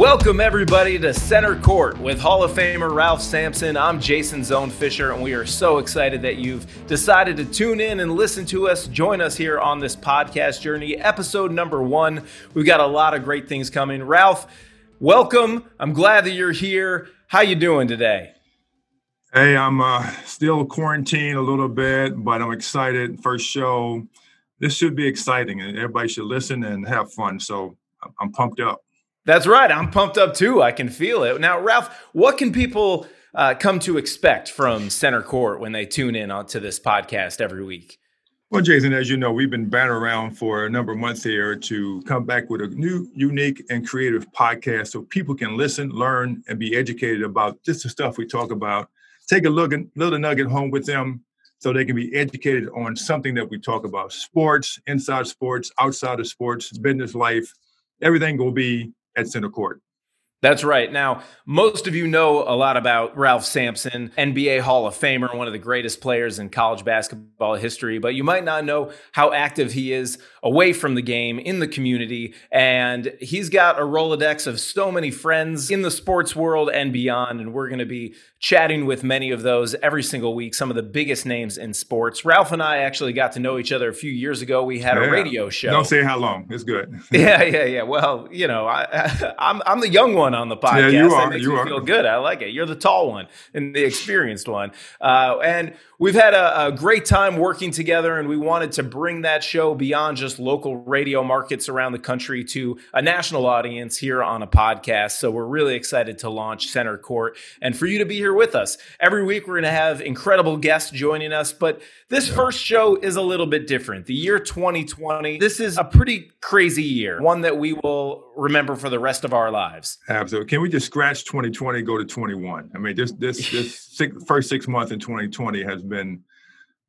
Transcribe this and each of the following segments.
Welcome, everybody, to Center Court with Hall of Famer Ralph Sampson. I'm Jason Zone Fisher, and we are so excited that you've decided to tune in and listen to us. Join us here on this podcast journey, episode number one. We've got a lot of great things coming. Ralph, welcome. I'm glad that you're here. How you doing today? Hey, I'm uh, still quarantined a little bit, but I'm excited. First show. This should be exciting, and everybody should listen and have fun. So I'm pumped up. That's right. I'm pumped up too. I can feel it. Now, Ralph, what can people uh, come to expect from Center Court when they tune in onto this podcast every week? Well, Jason, as you know, we've been banning around for a number of months here to come back with a new, unique, and creative podcast so people can listen, learn, and be educated about just the stuff we talk about. Take a look, and little nugget home with them so they can be educated on something that we talk about sports, inside sports, outside of sports, business life. Everything will be at center court. That's right. Now, most of you know a lot about Ralph Sampson, NBA Hall of Famer, one of the greatest players in college basketball history, but you might not know how active he is away from the game in the community. And he's got a Rolodex of so many friends in the sports world and beyond. And we're going to be chatting with many of those every single week, some of the biggest names in sports. Ralph and I actually got to know each other a few years ago. We had yeah. a radio show. Don't say how long. It's good. yeah, yeah, yeah. Well, you know, I, I'm, I'm the young one on the podcast. Yeah, you are. That makes you me are. feel good. I like it. You're the tall one and the experienced one. Uh, and we've had a, a, great time working together, and we wanted to bring that show beyond just local radio markets around the country to a national audience here on a podcast. So we're really excited to launch Center Court and for you to be here with us. Every week, we're going to have incredible guests joining us, but this yeah. first show is a little bit different. The year 2020, this is a pretty crazy year, one that we will remember for the rest of our lives. Absolutely. Can we just scratch 2020, go to 21? I mean, this this this six, first six months in 2020 has been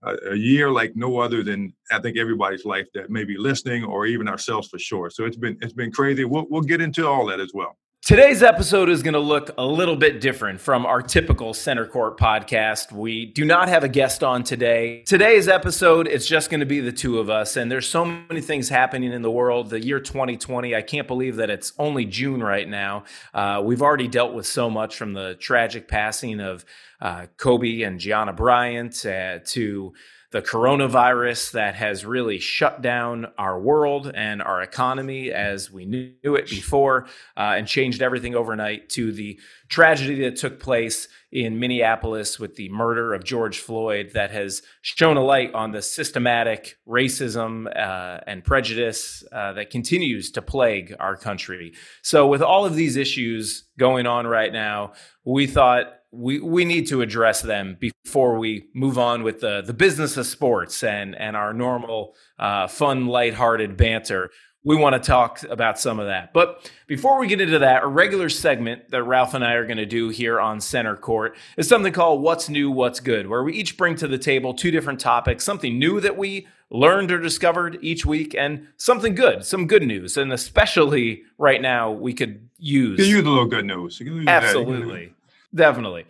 a, a, year like no other than I think everybody's life that may be listening or even ourselves for sure. So it's been it's been crazy. We'll we'll get into all that as well. Today's episode is going to look a little bit different from our typical Center Court podcast. We do not have a guest on today. Today's episode, it's just going to be the two of us. And there's so many things happening in the world. The year 2020, I can't believe that it's only June right now. Uh, we've already dealt with so much from the tragic passing of uh, Kobe and Gianna Bryant uh, to the coronavirus that has really shut down our world and our economy as we knew it before uh, and changed everything overnight to the tragedy that took place in Minneapolis with the murder of George Floyd that has shown a light on the systematic racism uh, and prejudice uh, that continues to plague our country. So, with all of these issues going on right now, we thought we we need to address them before we move on with the the business of sports and and our normal uh, fun, lighthearted banter. We want to talk about some of that. But before we get into that, a regular segment that Ralph and I are going to do here on Center Court is something called What's New, What's Good, where we each bring to the table two different topics, something new that we learned or discovered each week, and something good, some good news. And especially right now, we could use. You use a little good news. Absolutely. Definitely.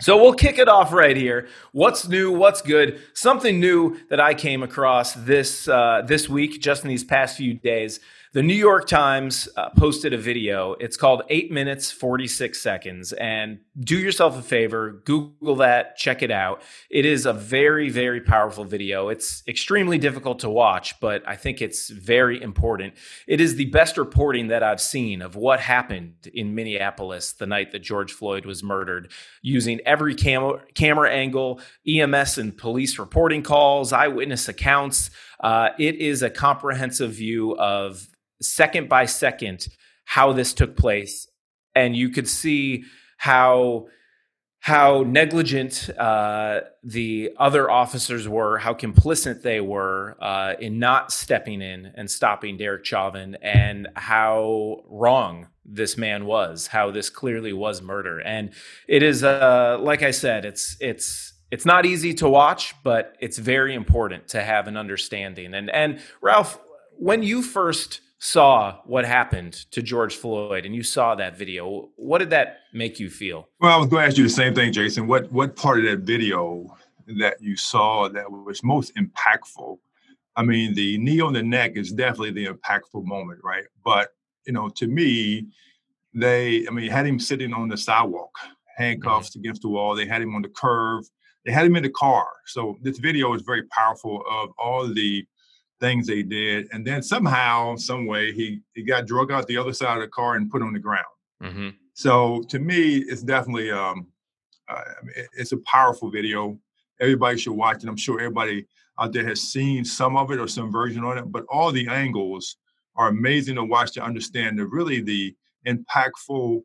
So we'll kick it off right here. What's new? What's good? Something new that I came across this uh, this week, just in these past few days, the New York Times uh, posted a video. It's called 8 minutes 46 seconds and do yourself a favor, Google that, check it out. It is a very very powerful video. It's extremely difficult to watch, but I think it's very important. It is the best reporting that I've seen of what happened in Minneapolis the night that George Floyd was murdered using every camera camera angle, EMS and police reporting calls, eyewitness accounts. Uh, it is a comprehensive view of second by second how this took place, and you could see how how negligent uh, the other officers were, how complicit they were uh, in not stepping in and stopping Derek Chauvin, and how wrong this man was, how this clearly was murder. And it is, uh, like I said, it's it's it's not easy to watch, but it's very important to have an understanding. And and Ralph, when you first saw what happened to George Floyd and you saw that video, what did that make you feel? Well, I was going to ask you the same thing, Jason. What what part of that video that you saw that was most impactful? I mean, the knee on the neck is definitely the impactful moment, right? But you know, to me, they, I mean, had him sitting on the sidewalk, handcuffs mm-hmm. against the wall. They had him on the curve. They had him in the car. So this video is very powerful of all the things they did. And then somehow, some way, he he got drug out the other side of the car and put on the ground. Mm-hmm. So to me, it's definitely um, uh, it's a powerful video. Everybody should watch it. I'm sure everybody out there has seen some of it or some version on it, but all the angles are amazing to watch to understand the really the impactful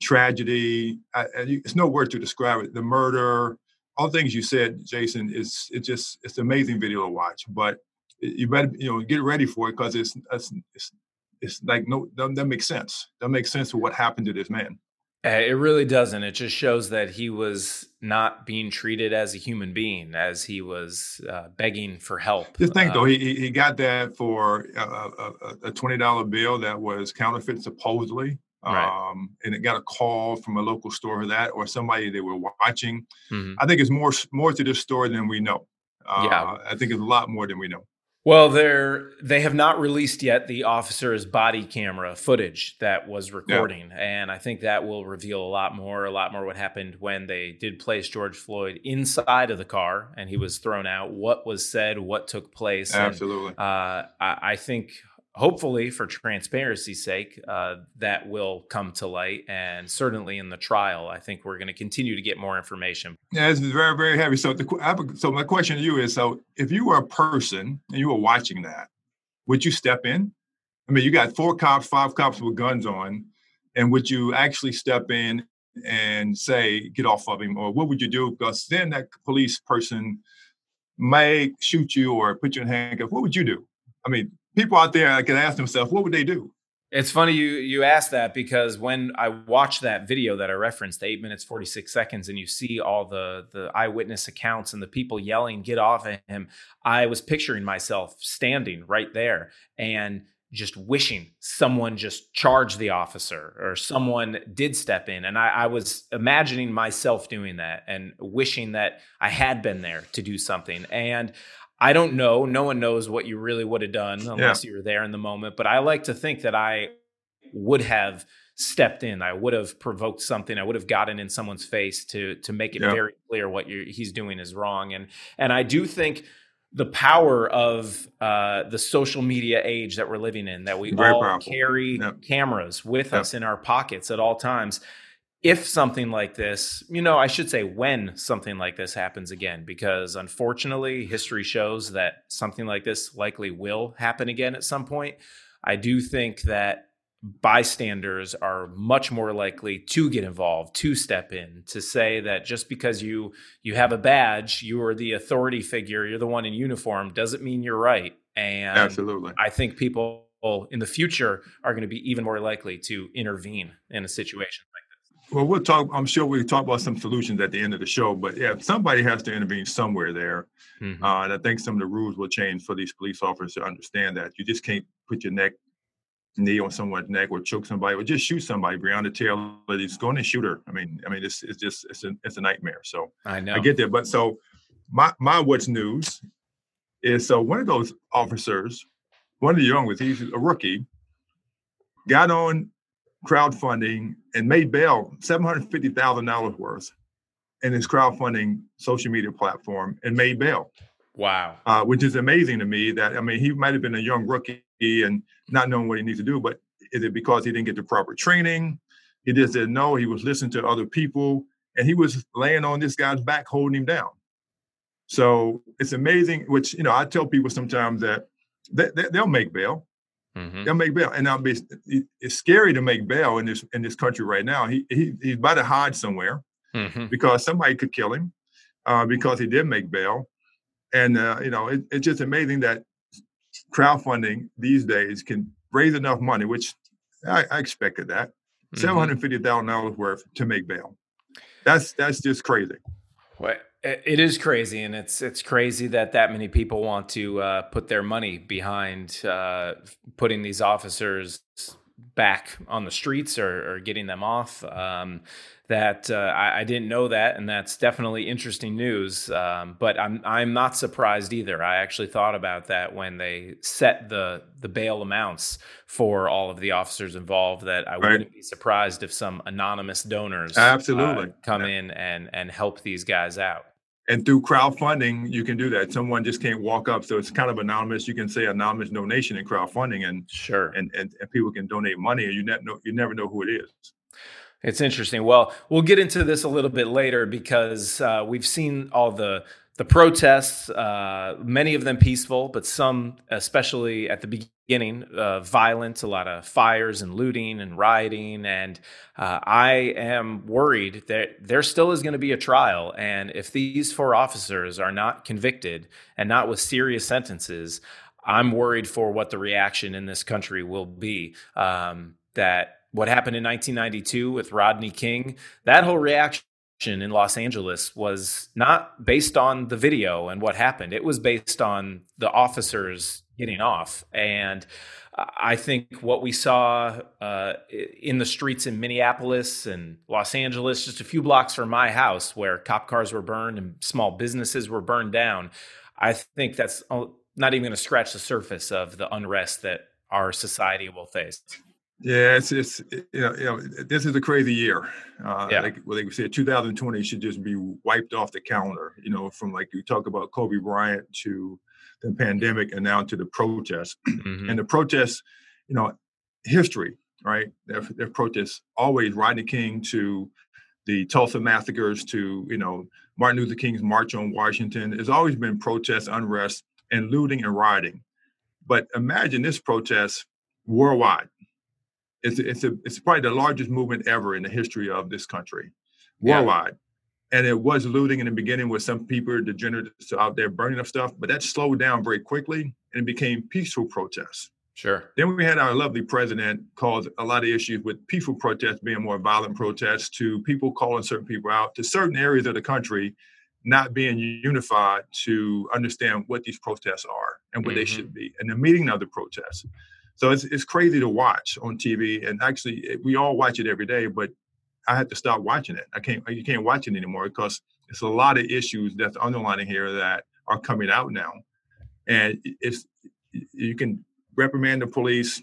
tragedy. I, it's no word to describe it. The murder, all things you said, Jason, is it just it's an amazing video to watch. But you better you know get ready for it because it's, it's it's it's like no that, that makes sense. That makes sense for what happened to this man. Uh, it really doesn't. It just shows that he was not being treated as a human being, as he was uh, begging for help. Just think, uh, though, he he got that for a, a, a twenty dollar bill that was counterfeit, supposedly. Right. Um, and it got a call from a local store for that, or somebody they were watching. Mm-hmm. I think it's more more to this story than we know. Uh, yeah, I think it's a lot more than we know. Well, they're they have not released yet the officer's body camera footage that was recording, yeah. and I think that will reveal a lot more. A lot more what happened when they did place George Floyd inside of the car and he was thrown out. What was said, what took place. Absolutely. And, uh, I, I think hopefully for transparency's sake uh, that will come to light and certainly in the trial i think we're going to continue to get more information. Yeah it's very very heavy. So the, so my question to you is so if you were a person and you were watching that would you step in? I mean you got four cops five cops with guns on and would you actually step in and say get off of him or what would you do? Because then that police person may shoot you or put you in handcuffs. What would you do? I mean people out there can ask themselves, what would they do? It's funny you you asked that because when I watched that video that I referenced, eight minutes forty six seconds, and you see all the the eyewitness accounts and the people yelling, "Get off of him!" I was picturing myself standing right there and just wishing someone just charged the officer or someone did step in, and I, I was imagining myself doing that and wishing that I had been there to do something. And I don't know. No one knows what you really would have done unless yeah. you were there in the moment. But I like to think that I would have stepped in. I would have provoked something. I would have gotten in someone's face to to make it yeah. very clear what he's doing is wrong. And and I do think the power of uh, the social media age that we're living in, that we very all powerful. carry cameras with us in our pockets at all times if something like this, you know, I should say when something like this happens again, because unfortunately, history shows that something like this likely will happen again at some point. I do think that bystanders are much more likely to get involved to step in to say that just because you you have a badge you are the authority figure you're the one in uniform doesn't mean you're right and absolutely i think people in the future are going to be even more likely to intervene in a situation well, we'll talk. I'm sure we'll talk about some solutions at the end of the show. But yeah, somebody has to intervene somewhere there. Mm-hmm. Uh, and I think some of the rules will change for these police officers to understand that you just can't put your neck knee on someone's neck or choke somebody or just shoot somebody. Breonna Taylor is going to shoot her. I mean, I mean, it's it's just it's a it's a nightmare. So I know I get that. But so my my what's news is so one of those officers, one of the young ones, he's a rookie, got on crowdfunding and made bail $750,000 worth in his crowdfunding social media platform and made bail. Wow. Uh, which is amazing to me that, I mean, he might have been a young rookie and not knowing what he needs to do, but is it because he didn't get the proper training? He just didn't know. He was listening to other people and he was laying on this guy's back, holding him down. So it's amazing. Which you know, I tell people sometimes that they, they, will make bail. Mm-hmm. They'll make bail, and now it's scary to make bail in this in this country right now. He, he he's about to hide somewhere mm-hmm. because somebody could kill him uh, because he did make bail, and uh, you know it, it's just amazing that crowdfunding these days can raise enough money, which I, I expected that mm-hmm. seven hundred fifty thousand dollars worth to make bail. That's that's just crazy. What it is crazy, and it's it's crazy that that many people want to uh, put their money behind uh, putting these officers back on the streets or, or getting them off. Um, that uh, I, I, didn't know that, and that's definitely interesting news. Um, but I'm I'm not surprised either. I actually thought about that when they set the the bail amounts for all of the officers involved. That I right. wouldn't be surprised if some anonymous donors absolutely uh, come yeah. in and and help these guys out. And through crowdfunding, you can do that. Someone just can't walk up, so it's kind of anonymous. You can say anonymous donation in crowdfunding, and sure, and and, and people can donate money, and you never know you never know who it is. It's interesting. Well, we'll get into this a little bit later because uh, we've seen all the the protests, uh, many of them peaceful, but some, especially at the beginning, uh, violent, a lot of fires and looting and rioting. And uh, I am worried that there still is going to be a trial. And if these four officers are not convicted and not with serious sentences, I'm worried for what the reaction in this country will be. Um, that what happened in 1992 with Rodney King, that whole reaction in Los Angeles was not based on the video and what happened. It was based on the officers getting off. And I think what we saw uh, in the streets in Minneapolis and Los Angeles, just a few blocks from my house, where cop cars were burned and small businesses were burned down, I think that's uh, not even going to scratch the surface of the unrest that our society will face. Yeah, it's it's you know, you know this is a crazy year. Uh, yeah. Like well, said, 2020 should just be wiped off the calendar. You know, from like you talk about Kobe Bryant to the pandemic and now to the protests. Mm-hmm. And the protests, you know, history, right? Their, their protests always Rodney King to the Tulsa massacres to you know Martin Luther King's March on Washington. There's always been protests, unrest, and looting and rioting. But imagine this protest worldwide it's it's a, it's probably the largest movement ever in the history of this country, worldwide. Yeah. And it was looting in the beginning with some people degenerates out there burning up stuff, but that slowed down very quickly and it became peaceful protests. Sure. Then we had our lovely president cause a lot of issues with peaceful protests being more violent protests to people calling certain people out to certain areas of the country not being unified to understand what these protests are and what mm-hmm. they should be and the meaning of the protests. So it's it's crazy to watch on TV, and actually we all watch it every day. But I had to stop watching it. I can't you can't watch it anymore because it's a lot of issues that's underlining here that are coming out now, and it's you can reprimand the police.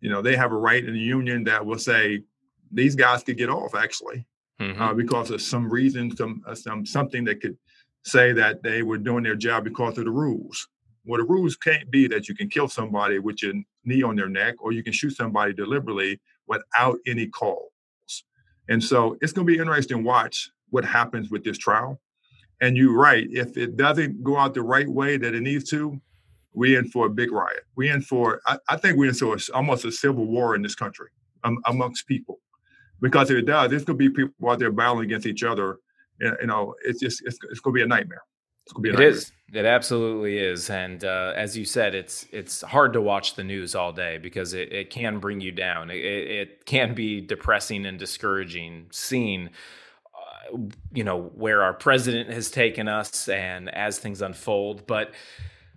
You know they have a right in the union that will say these guys could get off actually mm-hmm. uh, because of some reason, some uh, some something that could say that they were doing their job because of the rules. Well, the rules can't be that you can kill somebody with your knee on their neck or you can shoot somebody deliberately without any calls. And so it's going to be interesting to watch what happens with this trial. And you're right, if it doesn't go out the right way that it needs to, we're in for a big riot. We're in for, I, I think we're in for almost a civil war in this country um, amongst people. Because if it does, there's going to be people out there battling against each other. You know, it's just, it's, it's going to be a nightmare. It's going to be a it It absolutely is, and uh, as you said, it's it's hard to watch the news all day because it, it can bring you down. It, it can be depressing and discouraging seeing, uh, you know, where our president has taken us and as things unfold. But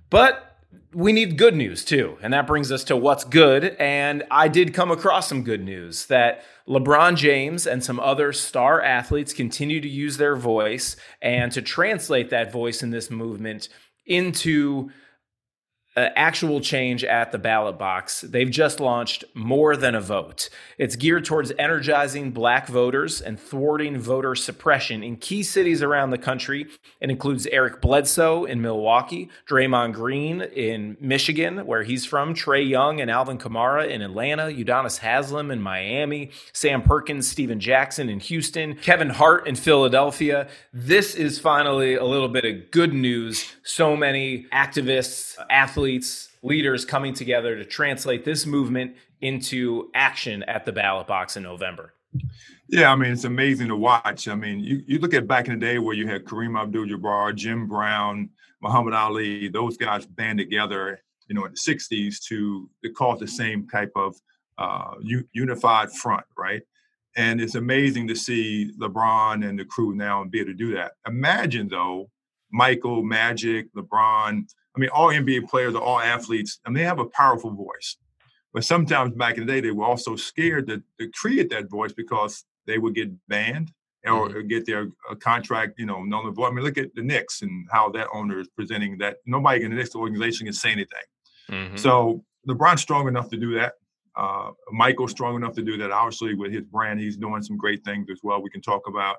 but we need good news too. And that brings us to what's good. And I did come across some good news that LeBron James and some other star athletes continue to use their voice and to translate that voice in this movement into uh, actual change at the ballot box. They've just launched More Than a Vote. It's geared towards energizing black voters and thwarting voter suppression in key cities around the country. It includes Eric Bledsoe in Milwaukee, Draymond Green in Michigan, where he's from, Trae Young and Alvin Kamara in Atlanta, Udonis Haslem in Miami, Sam Perkins, Stephen Jackson in Houston, Kevin Hart in Philadelphia. This is finally a little bit of good news. So many activists, athletes, athletes, leaders coming together to translate this movement into action at the ballot box in November. Yeah, I mean, it's amazing to watch. I mean, you, you look at back in the day where you had Kareem Abdul Jabbar, Jim Brown, Muhammad Ali, those guys band together, you know, in the 60s to, to cause the same type of uh, unified front, right? And it's amazing to see LeBron and the crew now and be able to do that. Imagine, though, Michael, Magic, LeBron, I mean, all NBA players are all athletes, and they have a powerful voice. But sometimes back in the day, they were also scared to, to create that voice because they would get banned or, mm-hmm. get their uh, contract, you know, null and void. I mean, look at the Knicks and how that owner is presenting that nobody in the Knicks organization can say anything. Mm-hmm. So LeBron's strong enough to do that. Uh, Michael's strong enough to do that. Obviously, with his brand, he's doing some great things as well. We can talk about.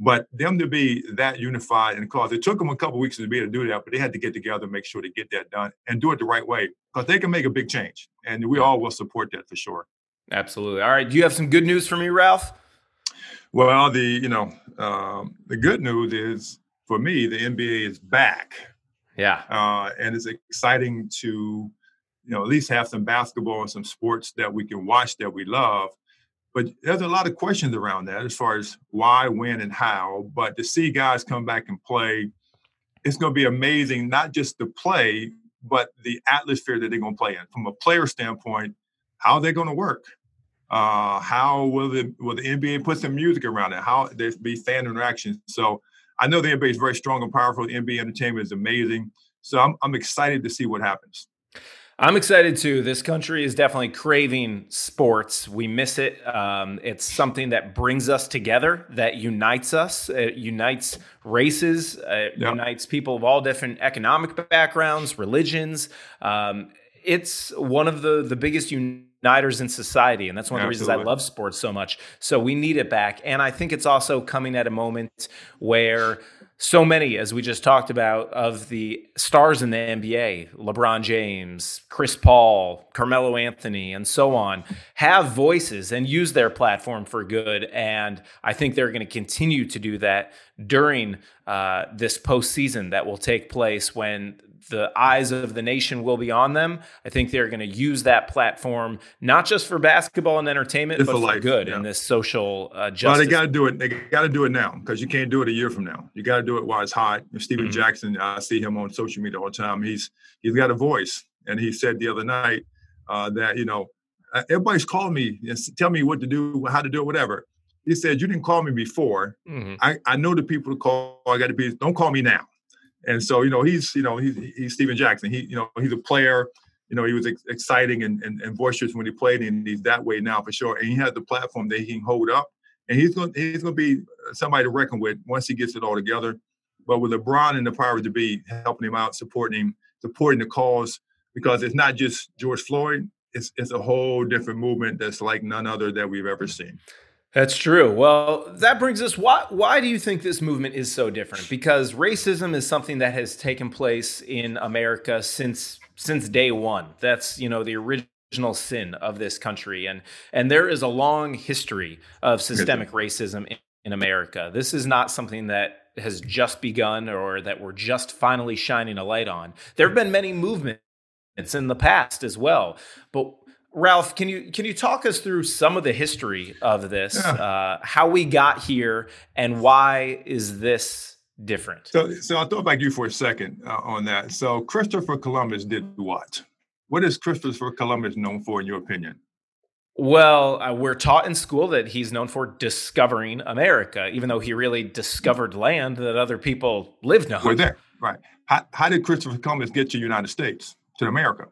But them to be that unified and cause it took them a couple weeks to be able to do that, but they had to get together, make sure to get that done and do it the right way because they can make a big change. And we all will support that for sure. Absolutely. All right. Do you have some good news for me, Ralph? Well, the you know um, the good news is for me the NBA is back. Yeah. Uh, and it's exciting to you know at least have some basketball and some sports that we can watch that we love but there's a lot of questions around that as far as why, when, and how. But to see guys come back and play, it's going to be amazing, not just the play, but the atmosphere that they're going to play in. From a player standpoint, how are they going to work? Uh, how will the will the NBA put some music around it? How there be fan interactions? So I know the NBA is very strong and powerful. The NBA entertainment is amazing. So I'm I'm excited to see what happens. I'm excited too. This country is definitely craving sports. We miss it. Um, it's something that brings us together, that unites us, it unites races, it yep. unites people of all different economic backgrounds, religions. Um, it's one of the the biggest uniters in society, and that's one of the Absolutely. reasons I love sports so much. So we need it back, and I think it's also coming at a moment where so many, as we just talked about, of the stars in the NBA, LeBron James, Chris Paul, Carmelo Anthony, and so on, have voices and use their platform for good. And I think they're going to continue to do that during uh, this postseason that will take place when the eyes of the nation will be on them. I think they're going to use that platform not just for basketball and entertainment, it's but for life, good yeah. in this social uh, justice. Well, they got to do it. They got to do it now because you can't do it a year from now. You got to do it while it's hot. Stephen mm-hmm. Jackson, I see him on social media all the time. He's he's got a voice, and he said the other night uh, that you know uh, everybody's calling me and tell me what to do, how to do it, whatever. He said, "You didn't call me before. Mm-hmm. I, I know the people to call. I got to be. Don't call me now." And so, you know, he's, you know, he's, he's Stephen Jackson. He, you know, he's a player. You know, he was ex- exciting and, and, and boisterous when he played, and he's that way now for sure. And he has the platform that he can hold up, and he's going he's going to be somebody to reckon with once he gets it all together. But with LeBron and the power to be helping him out, supporting him, supporting the cause, because it's not just George Floyd. It's it's a whole different movement that's like none other that we've ever seen. That's true. Well, that brings us why why do you think this movement is so different? Because racism is something that has taken place in America since since day 1. That's, you know, the original sin of this country and and there is a long history of systemic racism in, in America. This is not something that has just begun or that we're just finally shining a light on. There have been many movements in the past as well. But Ralph, can you can you talk us through some of the history of this, yeah. uh, how we got here, and why is this different? So, so I'll throw it back to you for a second uh, on that. So, Christopher Columbus did what? What is Christopher Columbus known for, in your opinion? Well, uh, we're taught in school that he's known for discovering America, even though he really discovered land that other people lived on. Were there, right? How, how did Christopher Columbus get to the United States, to America?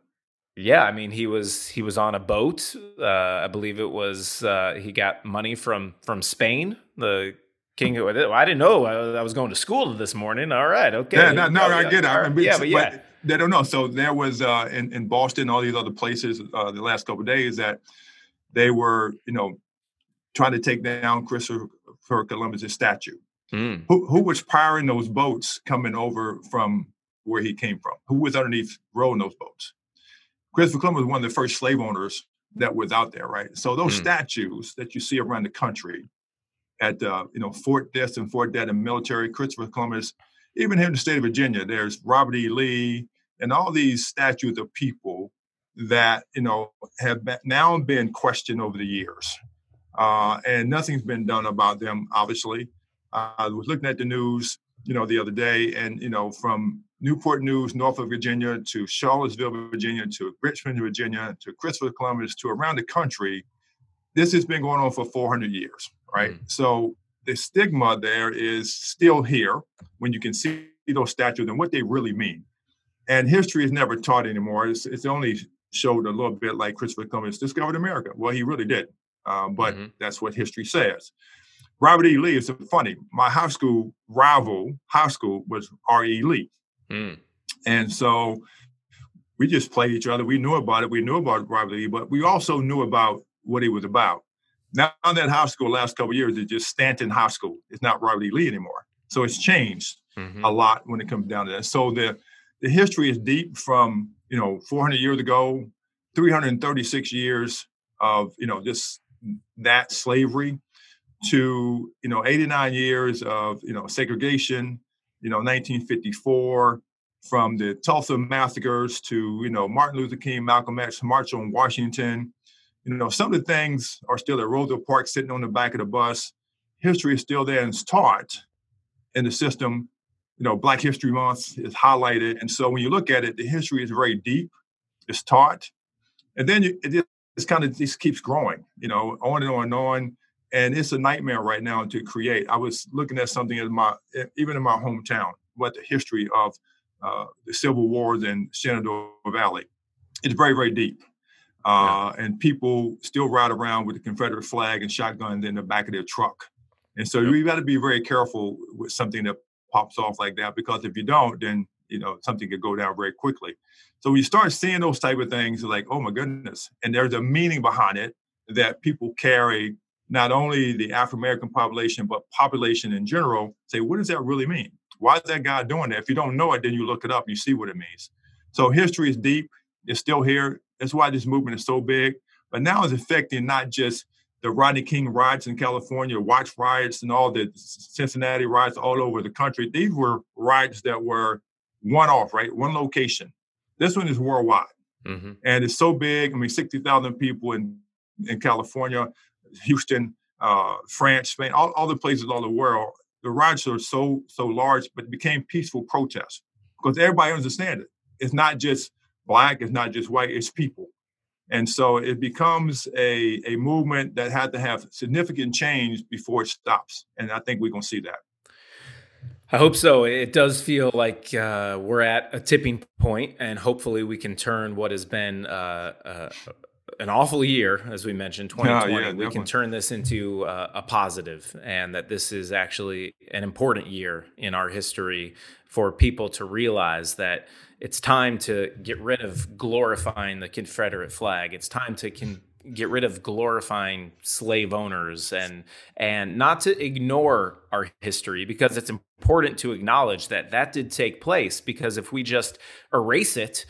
Yeah, I mean he was he was on a boat. Uh, I believe it was uh, he got money from from Spain. The king. who I didn't know I, was going to school this morning. All right, okay. Yeah, no, no, I get it. Yeah, but yeah. they don't know. So there was uh, in in Boston, all these other places, uh, the last couple days that they were, you know, trying to take down Christopher Columbus's statue. Mm. Who who was powering those boats coming over from where he came from? Who was underneath rowing those boats? Christopher Columbus was one of the first slave owners that was out there, right? So those mm. statues that you see around the country at uh, you know Fort this and Fort that and military, Christopher Columbus, even here in the state of Virginia, there's Robert E. Lee and all these statues of people that you know have been, now been questioned over the years, uh, and nothing's been done about them. Obviously, uh, I was looking at the news, you know, the other day, and you know, from Newport News, Norfolk, Virginia, to Charlottesville, Virginia, to Richmond, Virginia, to Christopher Columbus, to around the country, this has been going on for 400 years, right? Mm. So the stigma there is still here when you can see those statues and what they really mean. And history is never taught anymore. It's, it's only showed a little bit like Christopher Columbus discovered America. Well, he really did, um, but mm-hmm. that's what history says. Robert E. Lee is funny. My high school rival, high school, was R.E. Lee. Mm. And so we just played each other. We knew about it. We knew about Robert Lee, but we also knew about what he was about. Now on that high school, last couple years, is just Staunton High School. It's not Robert E. Lee anymore. So it's changed mm-hmm. a lot when it comes down to that. So the the history is deep from you know 400 years ago, 336 years of you know just that slavery to you know 89 years of you know segregation you know 1954 from the Tulsa massacres to you know Martin Luther King, Malcolm X March on Washington. You know some of the things are still at Rosa Parks, sitting on the back of the bus. History is still there and it's taught in the system. You know, Black History Month is highlighted, and so when you look at it, the history is very deep. It's taught, and then it just kind of just keeps growing. You know, on and on and on and it's a nightmare right now to create. I was looking at something in my even in my hometown, what the history of uh, the civil wars in Shenandoah Valley. It's very very deep, uh, yeah. and people still ride around with the Confederate flag and shotguns in the back of their truck. And so yep. you got to be very careful with something that pops off like that because if you don't, then you know something could go down very quickly. So you start seeing those type of things, like oh my goodness, and there's a meaning behind it that people carry not only the African American population, but population in general, say, what does that really mean? Why is that guy doing that? If you don't know it, then you look it up, you see what it means. So history is deep, it's still here. That's why this movement is so big. But now it's affecting not just the Rodney King riots in California, Watts riots, and all the Cincinnati riots all over the country. These were riots that were one off, right? One location. This one is worldwide. Mm-hmm. And it's so big. I mean, 60,000 people in, in California. Houston, uh, France, Spain, all, all the places all the world, the riots are so so large, but it became peaceful protests because everybody understands it. It's not just black, it's not just white, it's people. And so it becomes a, a movement that had to have significant change before it stops. And I think we're going to see that. I hope so. It does feel like uh, we're at a tipping point, and hopefully we can turn what has been uh, an awful year, as we mentioned, 2020. Yeah, yeah, we can turn this into uh, a positive, and that this is actually an important year in our history for people to realize that it's time to get rid of glorifying the Confederate flag. It's time to con- get rid of glorifying slave owners and and not to ignore our history because it's important to acknowledge that that did take place because if we just erase it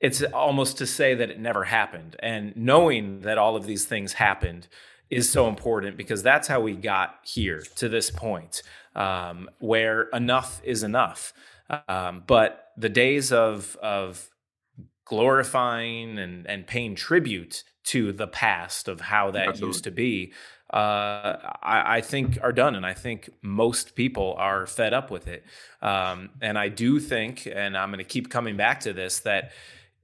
it's almost to say that it never happened. And knowing that all of these things happened is so important because that's how we got here to this point um, where enough is enough. Um, but the days of of glorifying and, and paying tribute to the past of how that Absolutely. used to be, uh, I, I, think are done. And I think most people are fed up with it. Um, and I do think, and I'm going to keep coming back to this, that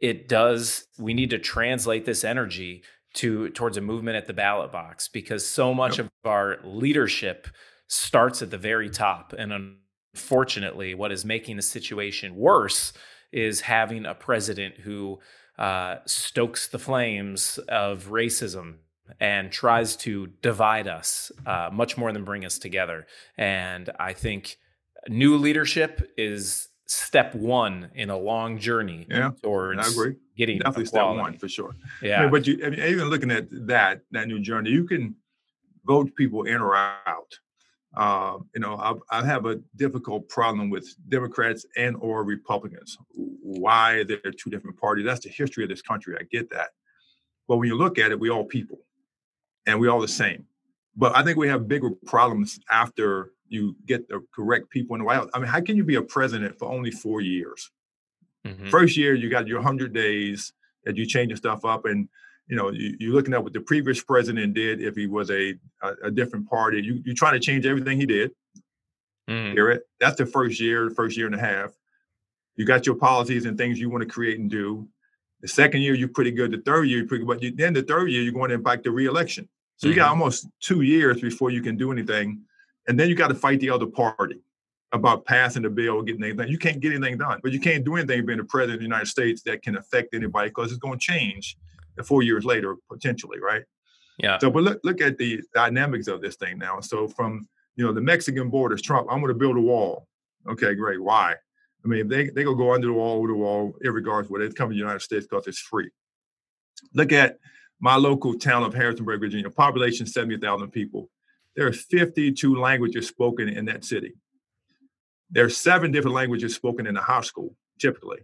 it does we need to translate this energy to towards a movement at the ballot box because so much yep. of our leadership starts at the very top and unfortunately what is making the situation worse is having a president who uh, stokes the flames of racism and tries to divide us uh, much more than bring us together and i think new leadership is step one in a long journey yeah, towards I agree. getting definitely step one for sure. Yeah, I mean, but you, I mean, even looking at that that new journey, you can vote people in or out. Uh, you know, I, I have a difficult problem with Democrats and or Republicans. Why they're two different parties? That's the history of this country. I get that, but when you look at it, we all people, and we all the same. But I think we have bigger problems after you get the correct people in the White House. I mean, how can you be a president for only four years? Mhm. First year, you got your 100 days that you changing stuff up. And, you know, you, you're looking at what the previous president did if he was a, a, a different party. You, you're trying to change everything he did. Mhm. Hear it? That's the first year, first year and a half. You got your policies and things you want to create and do. The second year, you're pretty good. The third year, you're pretty good. But you, then the third year, you're going to back the reelection. So you got Mhm. almost two years before you can do anything. And then you got to fight the other party about passing the bill or getting anything. You can't get anything done, but you can't do anything being the president of the United States that can affect anybody because it's going to change four years later, potentially, right? Yeah. So, but look, look at the dynamics of this thing now. So, from you know the Mexican borders, Trump, I'm going to build a wall. Okay, great. Why? I mean, they they go under the wall, over the wall, irregardless where they come to the United States because it's free. Look at my local town of Harrisonburg, Virginia, population 70,000 people. There are 52 languages spoken in that city. There are seven different languages spoken in a high school, typically.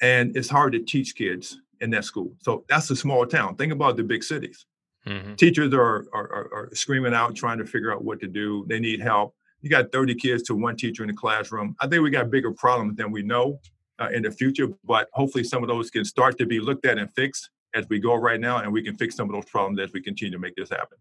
And it's hard to teach kids in that school. So that's a small town. Think about the big cities. Mhm. Teachers are, are, are, are screaming out, trying to figure out what to do. They need help. You got 30 kids to one teacher in the classroom. I think we got bigger problems than we know uh, in the future, but hopefully some of those can start to be looked at and fixed as we go right now, and we can fix some of those problems as we continue to make this happen.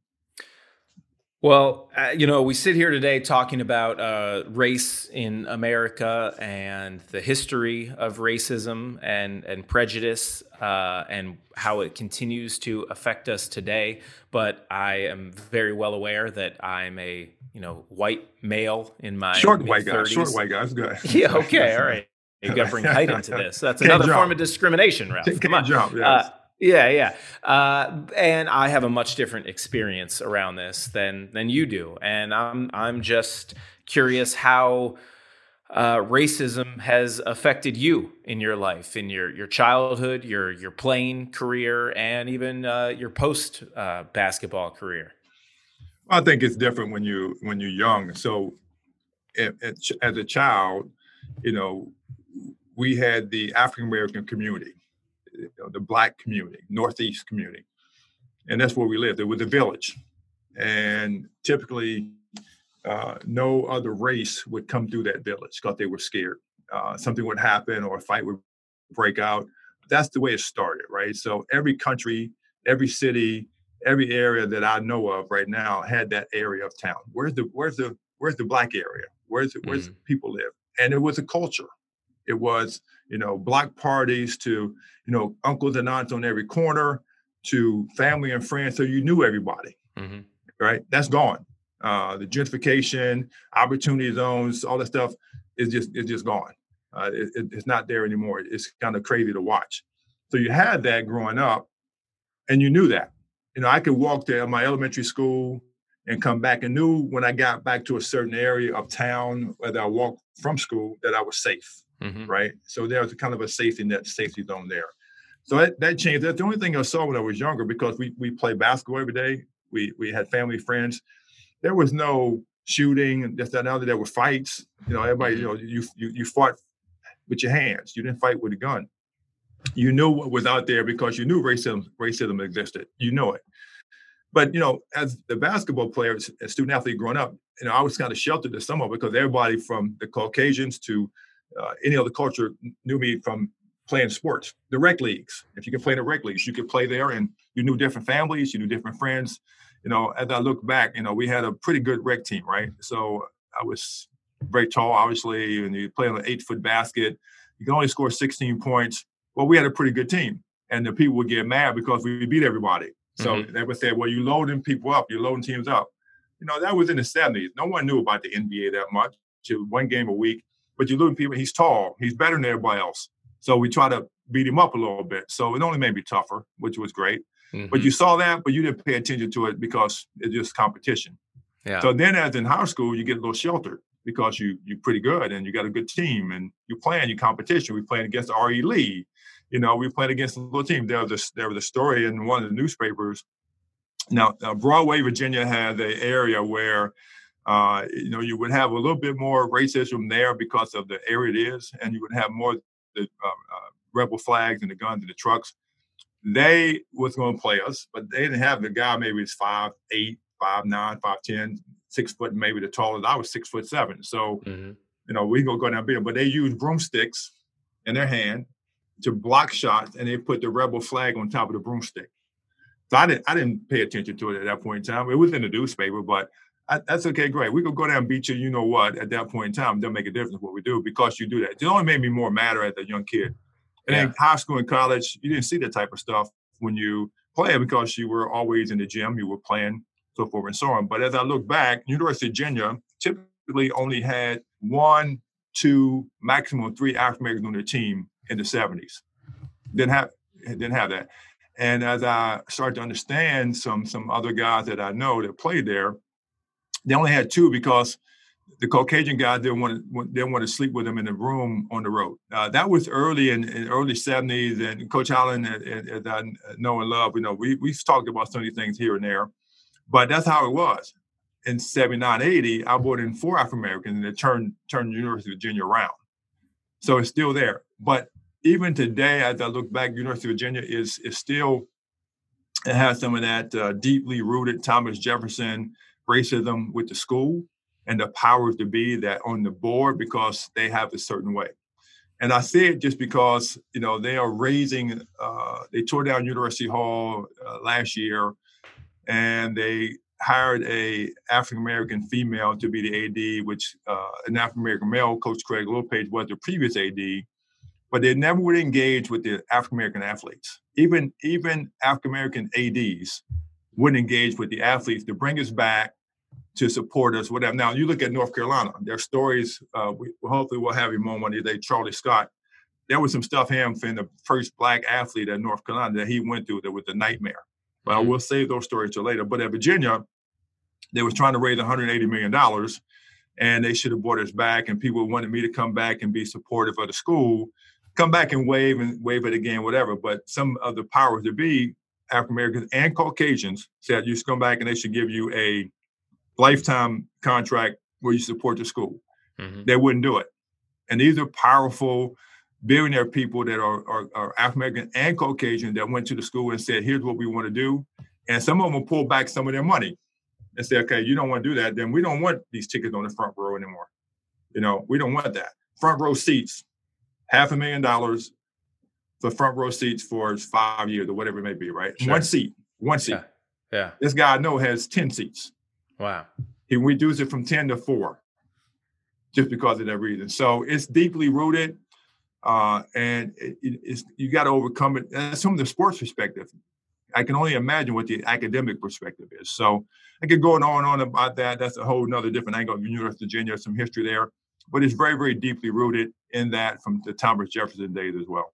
Well, uh, you know, we sit here today talking about uh, race in America and the history of racism and and prejudice uh, and how it continues to affect us today. But I am very well aware that I'm a you know white male in my Short white guy, short white guy, that's good. Yeah. Okay. All right. You got to bring height into this. That's another form of discrimination, Ralph. Come on. jump, yes. Yeah, yeah. Uh, and I have a much different experience around this than than you do, and I'm I'm just curious how uh, racism has affected you in your life, in your your childhood, your your playing career, and even uh, your post uh, basketball career. I think it's different when you when you're young. So, at, at, as a child, you know, we had the African American community, the Black community, Northeast community, and that's where we lived. It was a village, and typically, uh, no other race would come through that village because they were scared. Uh, something would happen or a fight would break out. That's the way it started, right? So every country, every city, every area that I know of right now had that area of town. Where's the where's the where's the black area? Where's the, where's the people live? And it was a culture. It was you know block parties to you know uncles and aunts on every corner to family and friends. So you knew everybody, Mm-hmm. right? That's gone. Uh, the gentrification, opportunity zones, all that stuff is just is just gone. Uh, it, it- it's not there anymore. It's kind of crazy to watch. So you had that growing up, and you knew that. You know, I could walk to my elementary school and come back and knew when I got back to a certain area of town, whether I walked from school, that I was safe, Mm-hmm. right? So there was kind of a safety net, safety zone there. So that, that changed. That's the only thing I saw when I was younger because we we played basketball every day. We we had family friends. There was no shooting and this that and other. There were fights. You know, everybody. You know, you you you fought with your hands. You didn't fight with a gun. You knew what was out there because you knew racism racism existed. You know it. But you know, as the basketball players, as student athlete growing up, you know, I was kind of sheltered to some of it because everybody from the Caucasians to uh, any other culture knew me from playing sports, the rec leagues. If you could play in the rec leagues, you could play there, and you knew different families, you knew different friends. You know, as I look back, you know, we had a pretty good rec team, right? So I was very tall, obviously, and you play on an eight foot basket. You can only score 16 points. Well, we had a pretty good team, and the people would get mad because we beat everybody. So they would say, "Well, you're loading people up, you're loading teams up." You know, that was in the 70s. No one knew about the NBA that much. To one game a week, but you're losing people. He's tall. He's better than everybody else. So we try to beat him up a little bit. So it only made me tougher, which was great. Mm-hmm. But you saw that, but you didn't pay attention to it because it's just competition. yeah. So then, as in high school, you get a little sheltered. because you you're pretty good and you got a good team and you playing your competition. We playing against R.E. Lee. You know, we playing against a little team. There was a, there was a story in one of the newspapers. Now, uh, Broadway, Virginia had an area where uh, you know, you would have a little bit more racism there because of the area it is, and you would have more the uh, uh, rebel flags and the guns and the trucks. They was going to play us, but they didn't have the guy. Maybe it's five eight, five nine, five ten, six foot, maybe the tallest. I was six foot seven, so mm-hmm. you know we gonna go down beat But they used broomsticks in their hand to block shots, and they put the rebel flag on top of the broomstick. So I didn't I didn't pay attention to it at that point in time. It was in the newspaper, but I, that's okay, great. We could go down and beat you, you know what, at that point in time. It doesn't make a difference what we do because you do that. It only made me more madder as a young kid. And yeah. in high school and college, you didn't see that type of stuff when you play because you were always in the gym, you were playing, so forth and so on. But as I look back, University of Virginia typically only had one, two, maximum three African Americans on their team in the 70s. Didn't have didn't have that. And as I started to understand some some other guys that I know that played there, they only had two because the Caucasian guy didn't want to didn't want to sleep with them in the room on the road. Uh, that was early in, in early seventies, and Coach Holland, as I know and love, you know, we we've talked about so many things here and there, but that's how it was. In 79, 80, I brought in four African Americans, and it turned turned University of Virginia around. So it's still there. But even today, as I look back, University of Virginia is is still it has some of that uh, deeply rooted Thomas Jefferson racism with the school and the powers to be that on the board because they have a certain way. And I say it just because you know they are raising. Uh, they tore down University Hall uh, last year, and they hired a African American female to be the AD, which uh, an African American male, Coach Craig Littlepage, was the previous AD. But they never would engage with the African American athletes. Even even African American ADs wouldn't engage with the athletes to bring us back to support us, whatever. Now, you look at North Carolina, their stories, uh, we, hopefully we'll have him on one day, Charlie Scott. There was some stuff him from the first black athlete at North Carolina that he went through that was a nightmare. But mm-hmm. I will save those stories till later. But at Virginia, they was trying to raise $180 million and they should have brought us back and people wanted me to come back and be supportive of the school, come back and wave and wave it again, whatever. But some of the powers to be, African Americans and Caucasians, said you should come back and they should give you a lifetime contract where you support the school. Mm-hmm. They wouldn't do it. And these are powerful billionaire people that are, are, are African American and Caucasian that went to the school and said, here's what we want to do. And some of them will pull back some of their money and say, okay, you don't want to do that. Then we don't want these tickets on the front row anymore. You know, we don't want that. Front row seats, half a million dollars for front row seats for five years or whatever it may be, right? Sure. One seat, one seat. Yeah. yeah. This guy I know has 10 seats. Wow. He reduced it from 10 to 4 just because of that reason. So it's deeply rooted. Uh, and it, it's, you got to overcome it. That's from the sports perspective. I can only imagine what the academic perspective is. So I could go on and on about that. That's a whole another different angle University of Virginia, some history there. But it's very, very deeply rooted in that from the Thomas Jefferson days as well.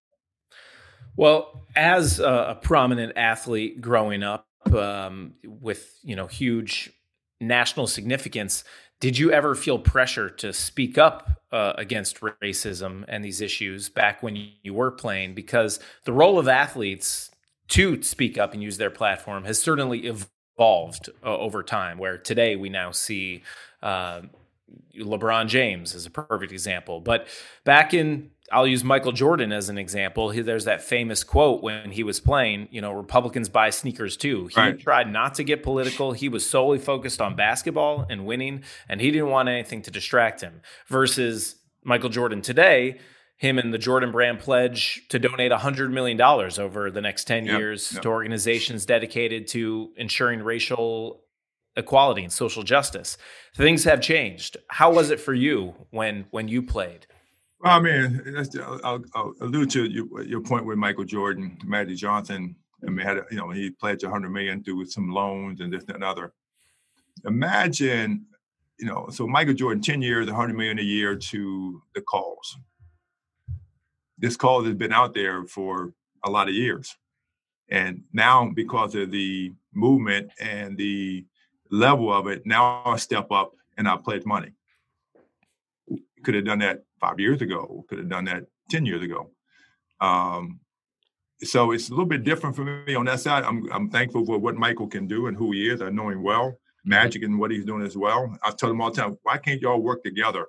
Well, as a prominent athlete growing up um, with you know huge national significance. Did you ever feel pressure to speak up uh, against racism and these issues back when you were playing? Because the role of athletes to speak up and use their platform has certainly evolved uh, over time. Where today we now see uh, LeBron James is a perfect example, but back in I'll use Michael Jordan as an example. He, there's that famous quote when he was playing, you know, Republicans buy sneakers too. He right. tried not to get political. He was solely focused on basketball and winning, and he didn't want anything to distract him. Versus Michael Jordan today, him and the Jordan Brand pledge to donate $100 million over the next 10 yep. years yep. to organizations dedicated to ensuring racial equality and social justice. Things have changed. How was it for you when when you played? Well, I mean, I'll, I'll, allude to your, your, point with Michael Jordan, Magic Johnson. I mean, had a, you know he pledged 100 million through some loans and this and another. Imagine, you know, so Michael Jordan, 10 years, 100 million a year to the cause. This cause has been out there for a lot of years, and now because of the movement and the level of it, now I step up and I pledge money. Could have done that five years ago. Could have done that ten years ago. Um, so it's a little bit different for me on that side. I'm I'm thankful for what Michael can do and who he is. I know him well, magic and what he's doing as well. I tell him all the time, why can't y'all work together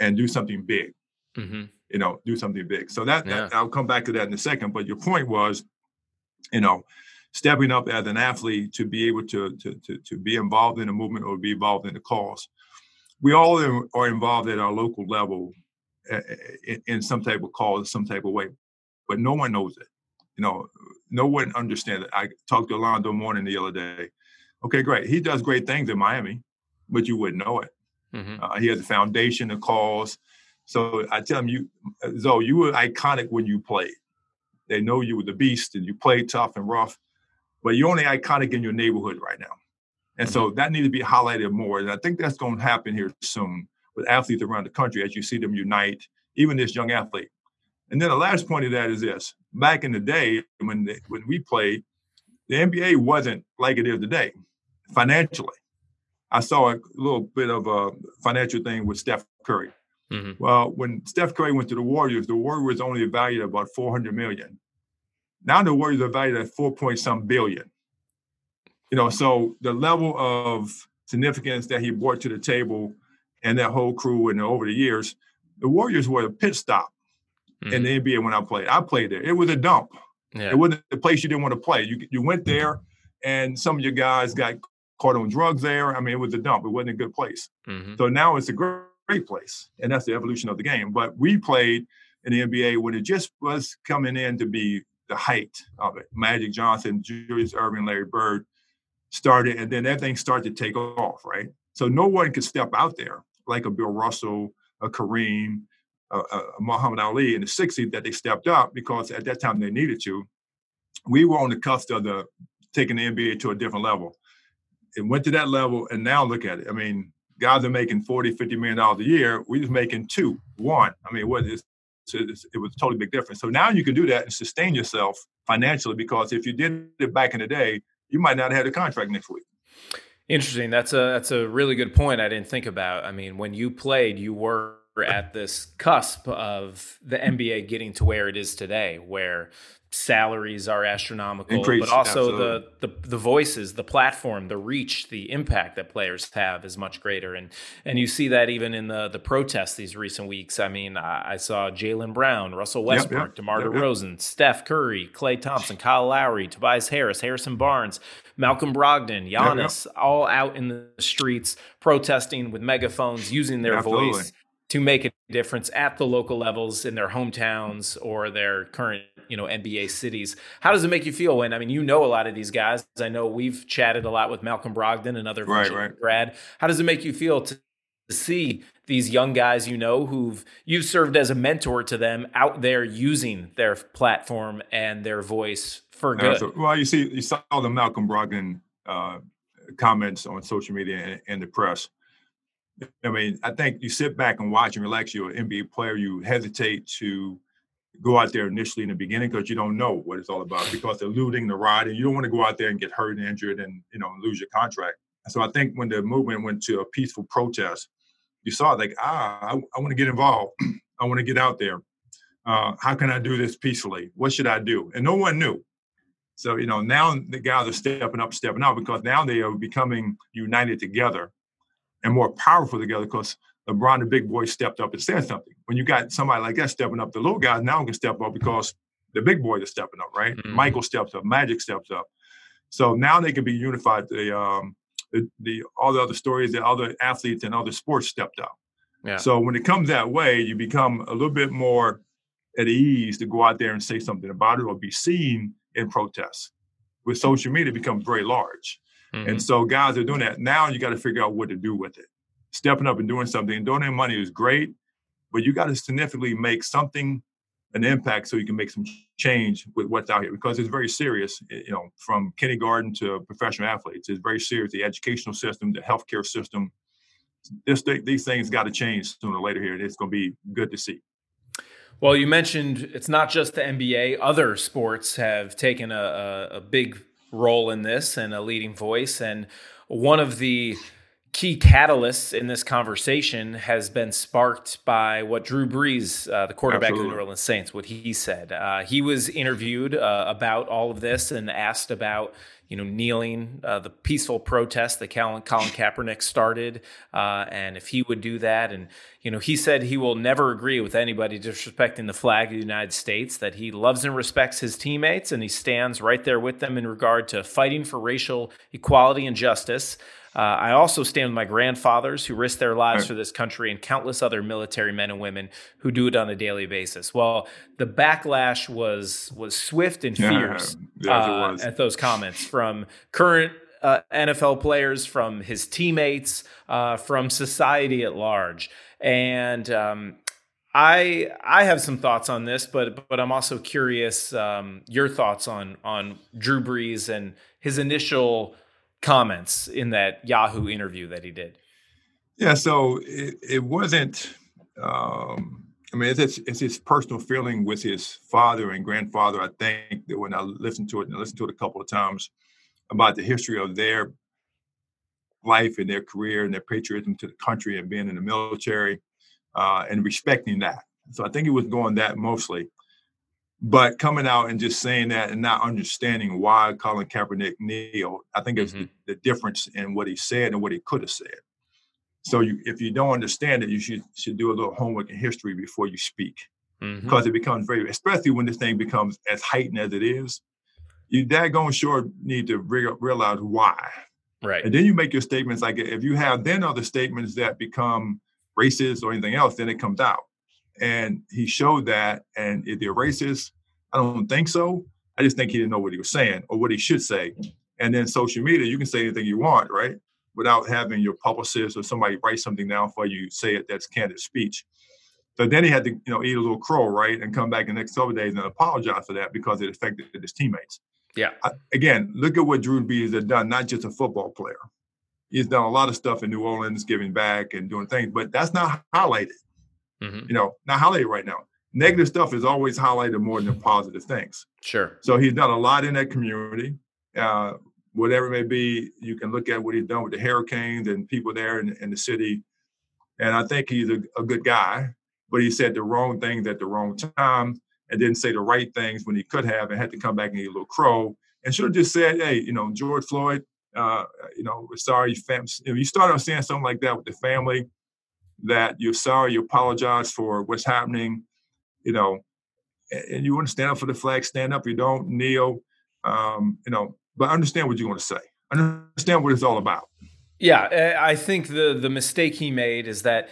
and do something big? Mm-hmm. You know, do something big. So that, yeah. that I'll come back to that in a second. But your point was, you know, stepping up as an athlete to be able to to to, to be involved in a movement or be involved in the cause. We all are involved at our local level in some type of cause, some type of way but no one knows it. You know, no one understands it. I talked to Alonzo Mourning the other day. Okay, great. He does great things in Miami, but you wouldn't know it. Mm-hmm. Uh, he has a foundation, a cause. So I tell him, you, Zo, you were iconic when you played. They know you were the beast and you played tough and rough, but you're only iconic in your neighborhood right now. And mm-hmm. so that needs to be highlighted more. And I think that's going to happen here soon with athletes around the country as you see them unite, even this young athlete. And then the last point of that is this: back in the day when they, when we played, the NBA wasn't like it is today financially. I saw a little bit of a financial thing with Steph Curry. Mm-hmm. Well, when Steph Curry went to the Warriors, the Warriors only valued about 400 million. Now the Warriors are valued at four point some billion. You know, so the level of significance that he brought to the table and that whole crew and over the years, the Warriors were a pit stop mm-hmm. in the NBA when I played. I played there. It was a dump. Yeah. It wasn't the place you didn't want to play. You you went there, and some of your guys got caught on drugs there. I mean, it was a dump. It wasn't a good place. Mm-hmm. So now it's a great, great place, and that's the evolution of the game. But we played in the NBA when it just was coming in to be the height of it. Magic Johnson, Julius Erving, Larry Bird started, and then everything started to take off, right? So no one could step out there like a Bill Russell, a Kareem, a, uh, Muhammad Ali in the 60s that they stepped up because at that time they needed to. We were on the cusp of the taking the NBA to a different level. It went to that level, and now look at it. I mean, guys are making 40, 50 million dollars a year. We was making two, one. I mean, what is it was a totally big difference. So now you can do that and sustain yourself financially because if you did it back in the day, you might not have had a contract next week. Interesting. That's a that's a really good point. I didn't think about. I mean, when you played, you were at this cusp of the NBA getting to where it is today, where salaries are astronomical, Increase, but also the, the the voices, the platform, the reach, the impact that players have is much greater, and and you see that even in the the protests these recent weeks. I mean, I, I saw Jaylen Brown, Russell Westbrook, yep, yep, DeMar yep, DeRozan, Steph Curry, Klay Thompson, Kyle Lowry, Tobias Harris, Harrison Barnes, Malcolm Brogdon, Giannis, all out in the streets protesting with megaphones, using their Absolutely. voice to make a difference at the local levels in their hometowns or their current you know NBA cities. How does it make you feel when I mean you know a lot of these guys? I know we've chatted a lot with Malcolm Brogdon, another right, right. grad. How does it make you feel to see these young guys you know who've you've served as a mentor to them out there using their platform and their voice for good? well, you see, you saw the Malcolm Brogdon uh, comments on social media and, and the press I mean, I think you sit back and watch and relax. You're an NBA player. You hesitate to go out there initially in the beginning because you don't know what it's all about because they're looting the ride and you don't want to go out there and get hurt and injured and you know lose your contract. So I think when the movement went to a peaceful protest, you saw like ah, I, I want to get involved. I want to get out there. Uh, how can I do this peacefully? What should I do? And no one knew. So you know now the guys are stepping up, stepping out because now they are becoming united together and more powerful together because LeBron, the big boy, stepped up and said something. When you got somebody like that stepping up, the little guys now can step up because the big boys are stepping up, right? Mm-hmm. Michael steps up, Magic steps up. So now they can be unified. The, um, the, the all the other stories, the other athletes and other sports stepped up. Yeah. So when it comes that way, you become a little bit more at ease to go out there and say something about it or be seen in protests. With social media, it becomes very large. Mm-hmm. And so guys are doing that. Now you got to figure out what to do with it. Stepping up and doing something and donating money is great, but you got to significantly make something an impact so you can make some change with what's out here because it's very serious you know from kindergarten to professional athletes it's very serious the educational system the healthcare system this these things got to change sooner or later here and it's going to be good to see well you mentioned it's not just the nba other sports have taken a, a, a big role in this and a leading voice. And one of the key catalysts in this conversation has been sparked by what Drew Brees, uh, the quarterback Absolutely. of the New Orleans Saints, what he said. Uh, he was interviewed uh, about all of this and asked about you know, kneeling, uh, the peaceful protest that Colin, Colin Kaepernick started, uh, and if he would do that. And, you know, he said he will never agree with anybody disrespecting the flag of the United States, that he loves and respects his teammates, and he stands right there with them in regard to fighting for racial equality and justice. Uh, I also stand with my grandfathers who risked their lives right. for this country and countless other military men and women who do it on a daily basis. Well, the backlash was was swift and fierce yeah, uh, at those comments from current uh, NFL players, from his teammates, uh, from society at large, and. Um, I I have some thoughts on this, but but I'm also curious um, your thoughts on on Drew Brees and his initial comments in that Yahoo interview that he did. Yeah, so it, it wasn't. Um, I mean, it's, it's his personal feeling with his father and grandfather. I think that when I listened to it, and I listened to it a couple of times about the history of their life and their career and their patriotism to the country and being in the military uh, and respecting that. So I think he was going that mostly. But coming out and just saying that and not understanding why Colin Kaepernick kneeled, I think it's mm-hmm. the, the, difference in what he said and what he could have said. So you, if you don't understand it, you should should do a little homework in history before you speak, mm-hmm. because it becomes very, especially when this thing becomes as heightened as it is. You daggone sure need to re- realize why, right? And then you make your statements. Like if you have then other statements that become racist or anything else, then it comes out. And he showed that. And if they're racist, I don't think so. I just think he didn't know what he was saying or what he should say. And then social media, you can say anything you want, right? Without having your publicist or somebody write something down for you, say it, that's candid speech. So then he had to, you know, eat a little crow, right, and come back the next couple days and apologize for that because it affected his teammates. Yeah. I, again, look at what Drew Brees has done, not just a football player. He's done a lot of stuff in New Orleans, giving back and doing things, but that's not highlighted. Mm-hmm. You know, not highlighted right now. Negative stuff is always highlighted more than positive things. Sure. So he's done a lot in that community. Uh, whatever it may be, you can look at what he's done with the Hurricanes and people there in, in the city. And I think he's a, a, good guy, but he said the wrong things at the wrong time and didn't say the right things when he could have and had to come back and eat a little crow and should have just said, hey, you know, George Floyd, uh, you know, we're sorry, fam. If you start on saying something like that with the family, that you're sorry, you apologize for what's happening, you know, and you want to stand up for the flag, stand up. You don't kneel, um, you know, but understand what you're going to say. Understand what it's all about. Yeah, I think the the mistake he made is that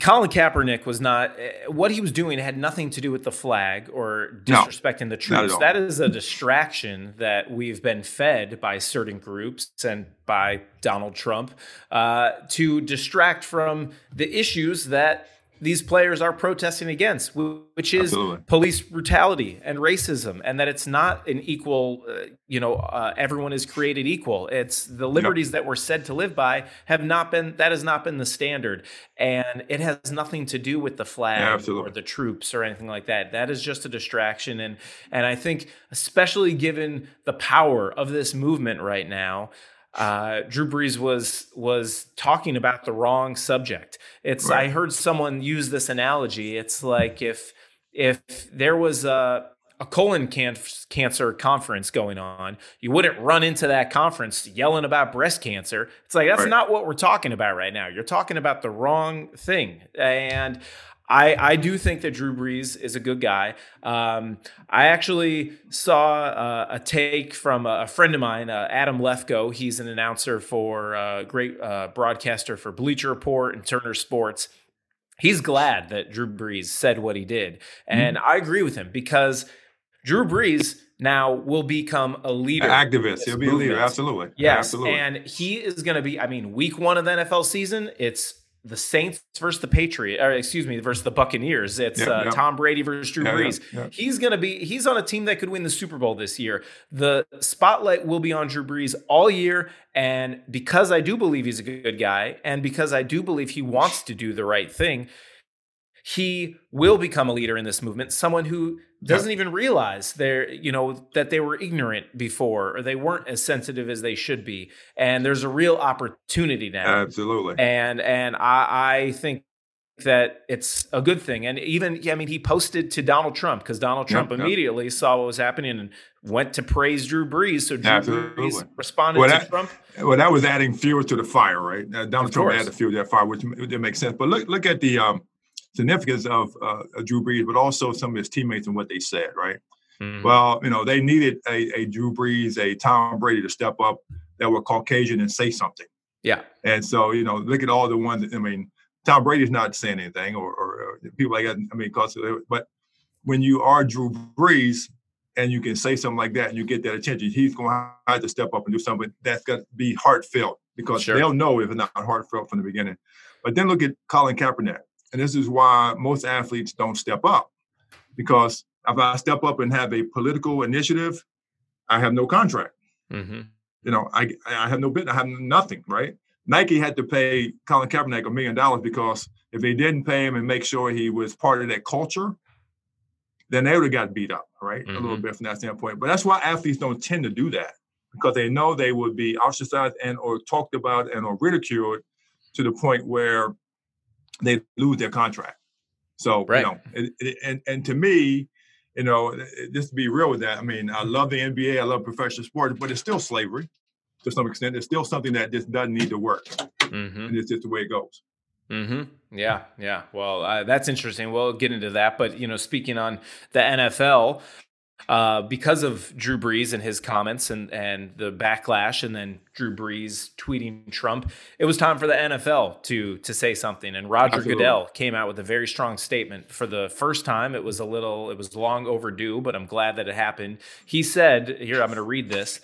Colin Kaepernick was not what he was doing had nothing to do with the flag or disrespecting no, the troops. That is a distraction that we've been fed by certain groups and by Donald Trump uh, to distract from the issues that these players are protesting against, which is Absolutely. police brutality and racism, and that it's not an equal, uh, you know, uh, everyone is created equal. It's the liberties yep. that we're said to live by have not been, that has not been the standard. And it has nothing to do with the flag yeah, or the troops or anything like that. That is just a distraction. And, and I think, especially given the power of this movement right now, uh, Drew Brees was was talking about the wrong subject. It's right. I heard someone use this analogy. It's like if if there was a a colon can- cancer conference going on, you wouldn't run into that conference yelling about breast cancer. It's like that's right. not what we're talking about right now. You're talking about the wrong thing. And I, I do think that Drew Brees is a good guy. Um, I actually saw uh, a take from a, friend of mine, uh, Adam Lefkoe. He's an announcer for a uh, great uh, broadcaster for Bleacher Report and Turner Sports. He's glad that Drew Brees said what he did. And mm-hmm. I agree with him because Drew Brees now will become a leader. An activist. He'll be movement. a leader. Absolutely. Yes. Absolutely. And he is going to be, I mean, week one of the NFL season, it's the Saints versus the Patriots, or excuse me, versus the Buccaneers. It's uh, Tom Brady versus Drew Brees. He's going to be, he's on a team that could win the Super Bowl this year. The spotlight will be on Drew Brees all year. And because I do believe he's a good guy, and because I do believe he wants to do the right thing, he will become a leader in this movement, someone who doesn't even realize they're, you know, that they were ignorant before or they weren't as sensitive as they should be. And there's a real opportunity now. Absolutely. And and I, I think that it's a good thing. And even, I mean, he posted to Donald Trump because Donald Trump yep, immediately yep. saw what was happening and went to praise Drew Brees. So Drew Absolutely. Brees responded well, to that, Trump. Well, that was adding fuel to the fire, right? Uh, Donald of Trump course. added fuel to that fire, which didn't make sense. But look, look at the um, significance of uh, Drew Brees, but also some of his teammates and what they said, right? Mm-hmm. Well, you know, they needed a, a Drew Brees, a Tom Brady to step up that were Caucasian and say something. Yeah. And so, you know, look at all the ones, I mean, Tom Brady's not saying anything, or, or, or people like that. I mean, because but when you are Drew Brees and you can say something like that and you get that attention, he's going to have to step up and do something that's going to be heartfelt because sure. they'll know if it's not heartfelt from the beginning. But then look at Colin Kaepernick, and this is why most athletes don't step up because if I step up and have a political initiative, I have no contract. Mm-hmm. You know, I I have no bit, I have nothing, right? Nike had to pay Colin Kaepernick a million dollars because if they didn't pay him and make sure he was part of that culture, then they would have got beat up, right? Mm-hmm. A little mm-hmm. bit from that standpoint. But that's why athletes don't tend to do that because they know they would be ostracized and or talked about and or ridiculed to the point where they lose their contract. So right. you know, it, it, and and to me, you know, just to be real with that, I mean, I love the NBA, I love professional sports, but it's still slavery to some extent. It's still something that just doesn't need to work, mm-hmm. and it's just the way it goes. Mm-hmm. Yeah, yeah. Well, uh, that's interesting. We'll get into that. But you know, speaking on the NFL, uh, because of Drew Brees and his comments and and the backlash, and then Drew Brees tweeting Trump, it was time for the NFL to to say something. And Roger Absolutely. Goodell came out with a very strong statement. For the first time, it was a little, it was long overdue, but I'm glad that it happened. He said, "Here, I'm going to read this."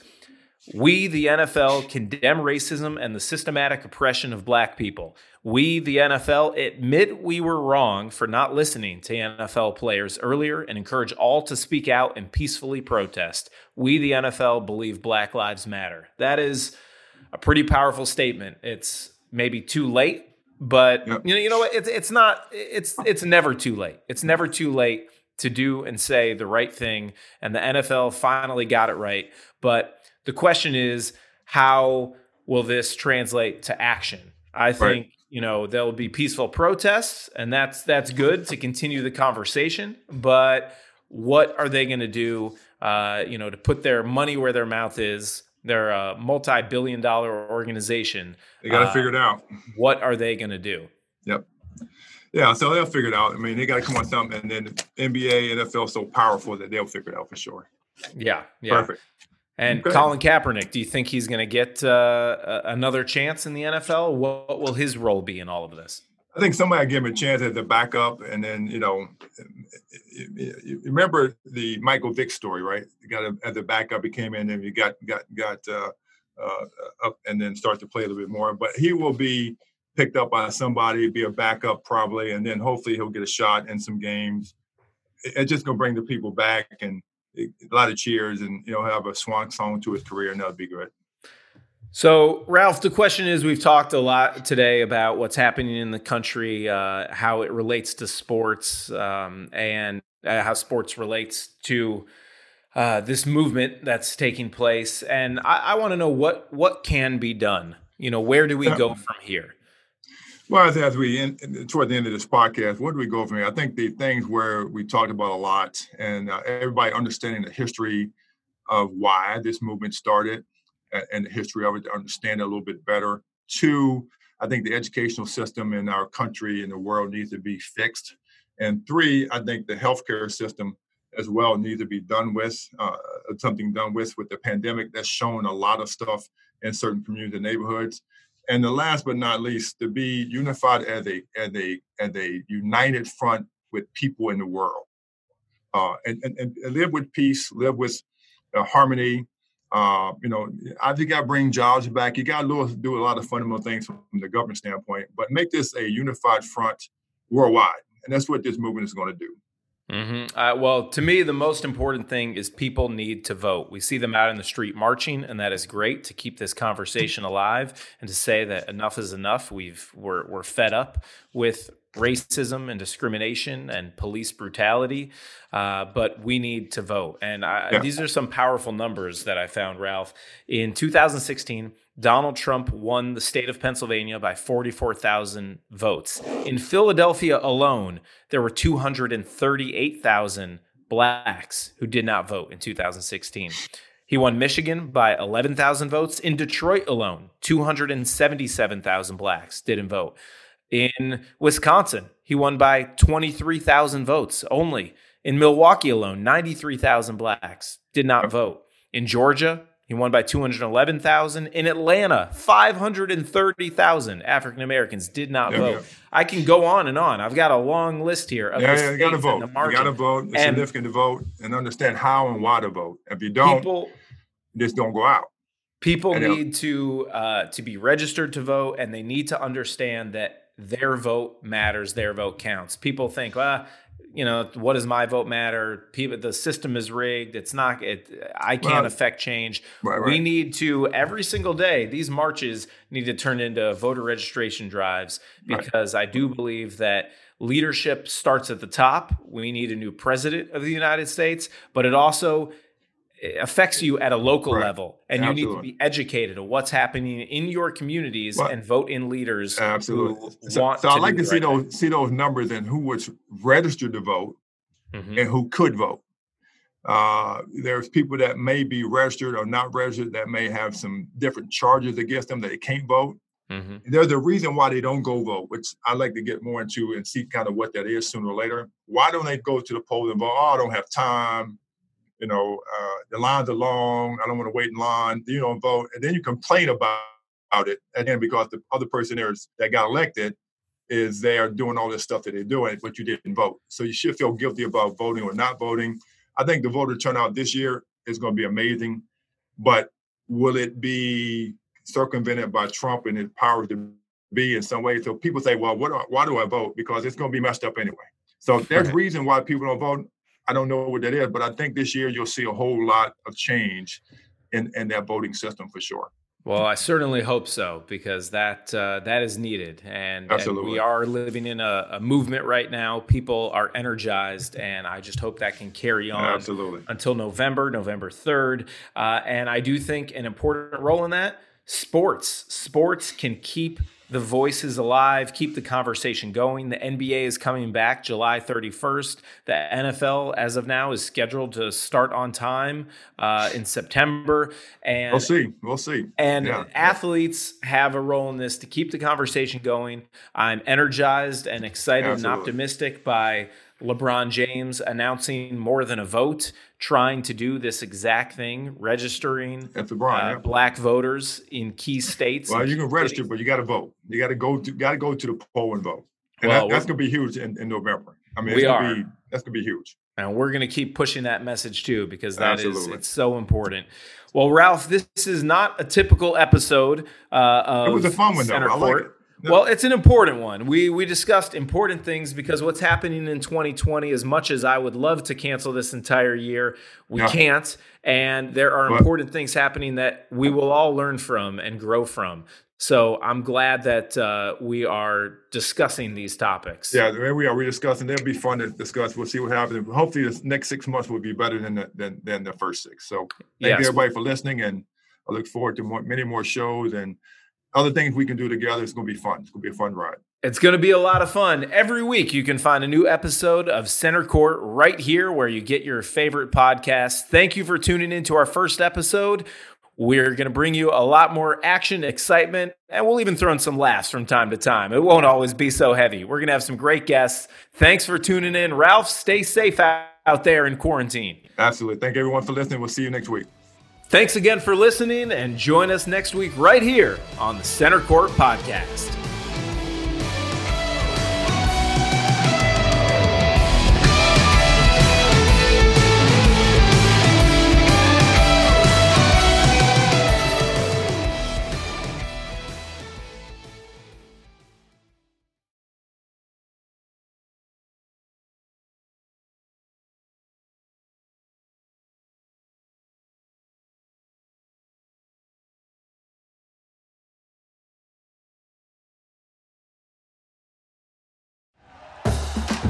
We, the NFL, condemn racism and the systematic oppression of black people. We, the NFL, admit we were wrong for not listening to NFL players earlier and encourage all to speak out and peacefully protest. We, the NFL, believe Black Lives Matter. That is a pretty powerful statement. It's maybe too late, but yep. you know, you know what? It's it's not. It's it's never too late. It's never too late to do and say the right thing. And the NFL finally got it right, but the question is, how will this translate to action? I think right. you know there'll be peaceful protests, and that's that's good to continue the conversation. But what are they going to do? Uh, you know, to put their money where their mouth is. They're a multi-billion-dollar organization. They got to uh, figure it out. What are they going to do? Yep. Yeah, so they'll figure it out. I mean, they got to come on something, and then NBA, NFL, so powerful that they'll figure it out for sure. Yeah, yeah. Perfect. And. Colin Kaepernick, do you think he's going to get uh, another chance in the NFL? What will his role be in all of this? I think somebody give him a chance as a backup, and then you know, remember the Michael Vick story, right? You got a, as a backup, he came in and you got got got uh, uh, up, and then start to play a little bit more. But he will be picked up by somebody, be a backup probably, and then hopefully he'll get a shot in some games. It's just gonna bring the people back and a lot of cheers and you know have a swan song to his career, and that would be great. So, Ralph, the question is we've talked a lot today about what's happening in the country, uh, how it relates to sports, um, and uh, how sports relates to uh, this movement that's taking place. And I, I want to know what what can be done. You know, where do we go from here? Well, as, as we in, toward the end of this podcast, where do we go from here? I think the things where we talked about a lot, and uh, everybody understanding the history of why this movement started and the history of it to understand it a little bit better. Two, I think the educational system in our country and the world needs to be fixed. And three, I think the healthcare system as well needs to be done with uh, something done with with the pandemic that's shown a lot of stuff in certain communities and neighborhoods and the last but not least, to be unified as a as a as a united front with people in the world, uh, and, and, and live with peace, live with uh, harmony. Uh, you know, I think I bring jobs back. You got to do a lot of fundamental things from the government standpoint, but make this a unified front worldwide, and that's what this movement is going to do. Mm-hmm. Uh, well, to me, the most important thing is people need to vote. We see them out in the street marching, and that is great to keep this conversation alive and to say that enough is enough. We've we're we're fed up with racism and discrimination and police brutality, uh, but we need to vote. And I, yeah. these are some powerful numbers that I found, Ralph. In 2016, Donald Trump won the state of Pennsylvania by 44,000 votes. In Philadelphia alone, there were 238,000 blacks who did not vote in 2016. He won Michigan by 11,000 votes. In Detroit alone, 277,000 blacks didn't vote. In Wisconsin, he won by 23,000 votes only. In Milwaukee alone, 93,000 blacks did not vote. In Georgia, he won by 211,000. In Atlanta, 530,000 African Americans did not vote. I can go on and on. I've got a long list here. Of yeah, yeah, you got to vote. You got to vote. It's and significant to vote and understand how and why to vote. If you don't, people, just don't go out. People and need to uh, to be registered to vote, and they need to understand that their vote matters, their vote counts. People think, well, you know, what does my vote matter? People, the system is rigged. It's not. It. I can't well, affect change. Right, right. We need to every single day. These marches need to turn into voter registration drives because right. I do believe that leadership starts at the top. We need a new president of the United States, but it also affects you at a local right. level and absolutely. you need to be educated of what's happening in your communities but, and vote in leaders absolutely so, so i'd like to see right those thing. see those numbers and who was registered to vote mm-hmm. and who could vote uh, there's people that may be registered or not registered that may have some different charges against them that they can't vote mm-hmm. there's a reason why they don't go vote which i'd like to get more into and see kind of what that is sooner or later why don't they go to the polls and vote oh i don't have time you know, uh, the lines are long. I don't want to wait in line. You don't vote, and then you complain about, about it, and then because the other person there is, that got elected is they are doing all this stuff that they're doing, but you didn't vote. So you should feel guilty about voting or not voting. I think the voter turnout this year is going to be amazing, but will it be circumvented by Trump and his powers to be in some way? So people say, well, what, why do I vote? Because it's going to be messed up anyway. So there's a reason why people don't vote. I don't know what that is, but I think this year you'll see a whole lot of change in, in that voting system for sure. Well, I certainly hope so because that uh, that is needed, and, and, we are living in a, a, movement right now. People are energized, and I just hope that can carry on Absolutely. until November, November third. Uh, and I do think an important role in that sports. Sports can keep the voice is alive, keep the conversation going. The NBA is coming back July 31st. The NFL, as of now, is scheduled to start on time uh, in September. And we'll see. We'll see. And yeah. athletes have a role in this to keep the conversation going. I'm energized and excited Absolutely. and optimistic by LeBron James announcing more than a vote, trying to do this exact thing, registering LeBron, uh, yeah. black voters in key states. Well, you can register, but you got to vote. You got to go to got to go to the poll and vote, and well, that, that's going to be huge in, in, November. I mean, we are. Be, that's going to be huge. And we're going to keep pushing that message too, because that Absolutely. is it's so important. Well, Ralph, this is not a typical episode uh, of It was a fun one, though. I like Well, it's an important one. We we discussed important things because what's happening in 2020, as much as I would love to cancel this entire year, we yeah. can't. And there are important things happening that we will all learn from and grow from. So I'm glad that uh, we are discussing these topics. Yeah, there we are. We're discussing. It'll be fun to discuss. We'll see what happens. Hopefully, the next six months will be better than the, than, than the first six. So thank yes. you everybody for listening, and I look forward to more, many more shows and other things we can do together. It's going to be fun. It's going to be a fun ride. It's going to be a lot of fun. Every week, you can find a new episode of Center Court right here where you get your favorite podcast. Thank you for tuning in to our first episode. We're going to bring you a lot more action, excitement, and we'll even throw in some laughs from time to time. It won't always be so heavy. We're going to have some great guests. Thanks for tuning in. Ralph, stay safe out there in quarantine. Absolutely. Thank everyone for listening. We'll see you next week. Thanks again for listening and join us next week right here on the Center Court Podcast.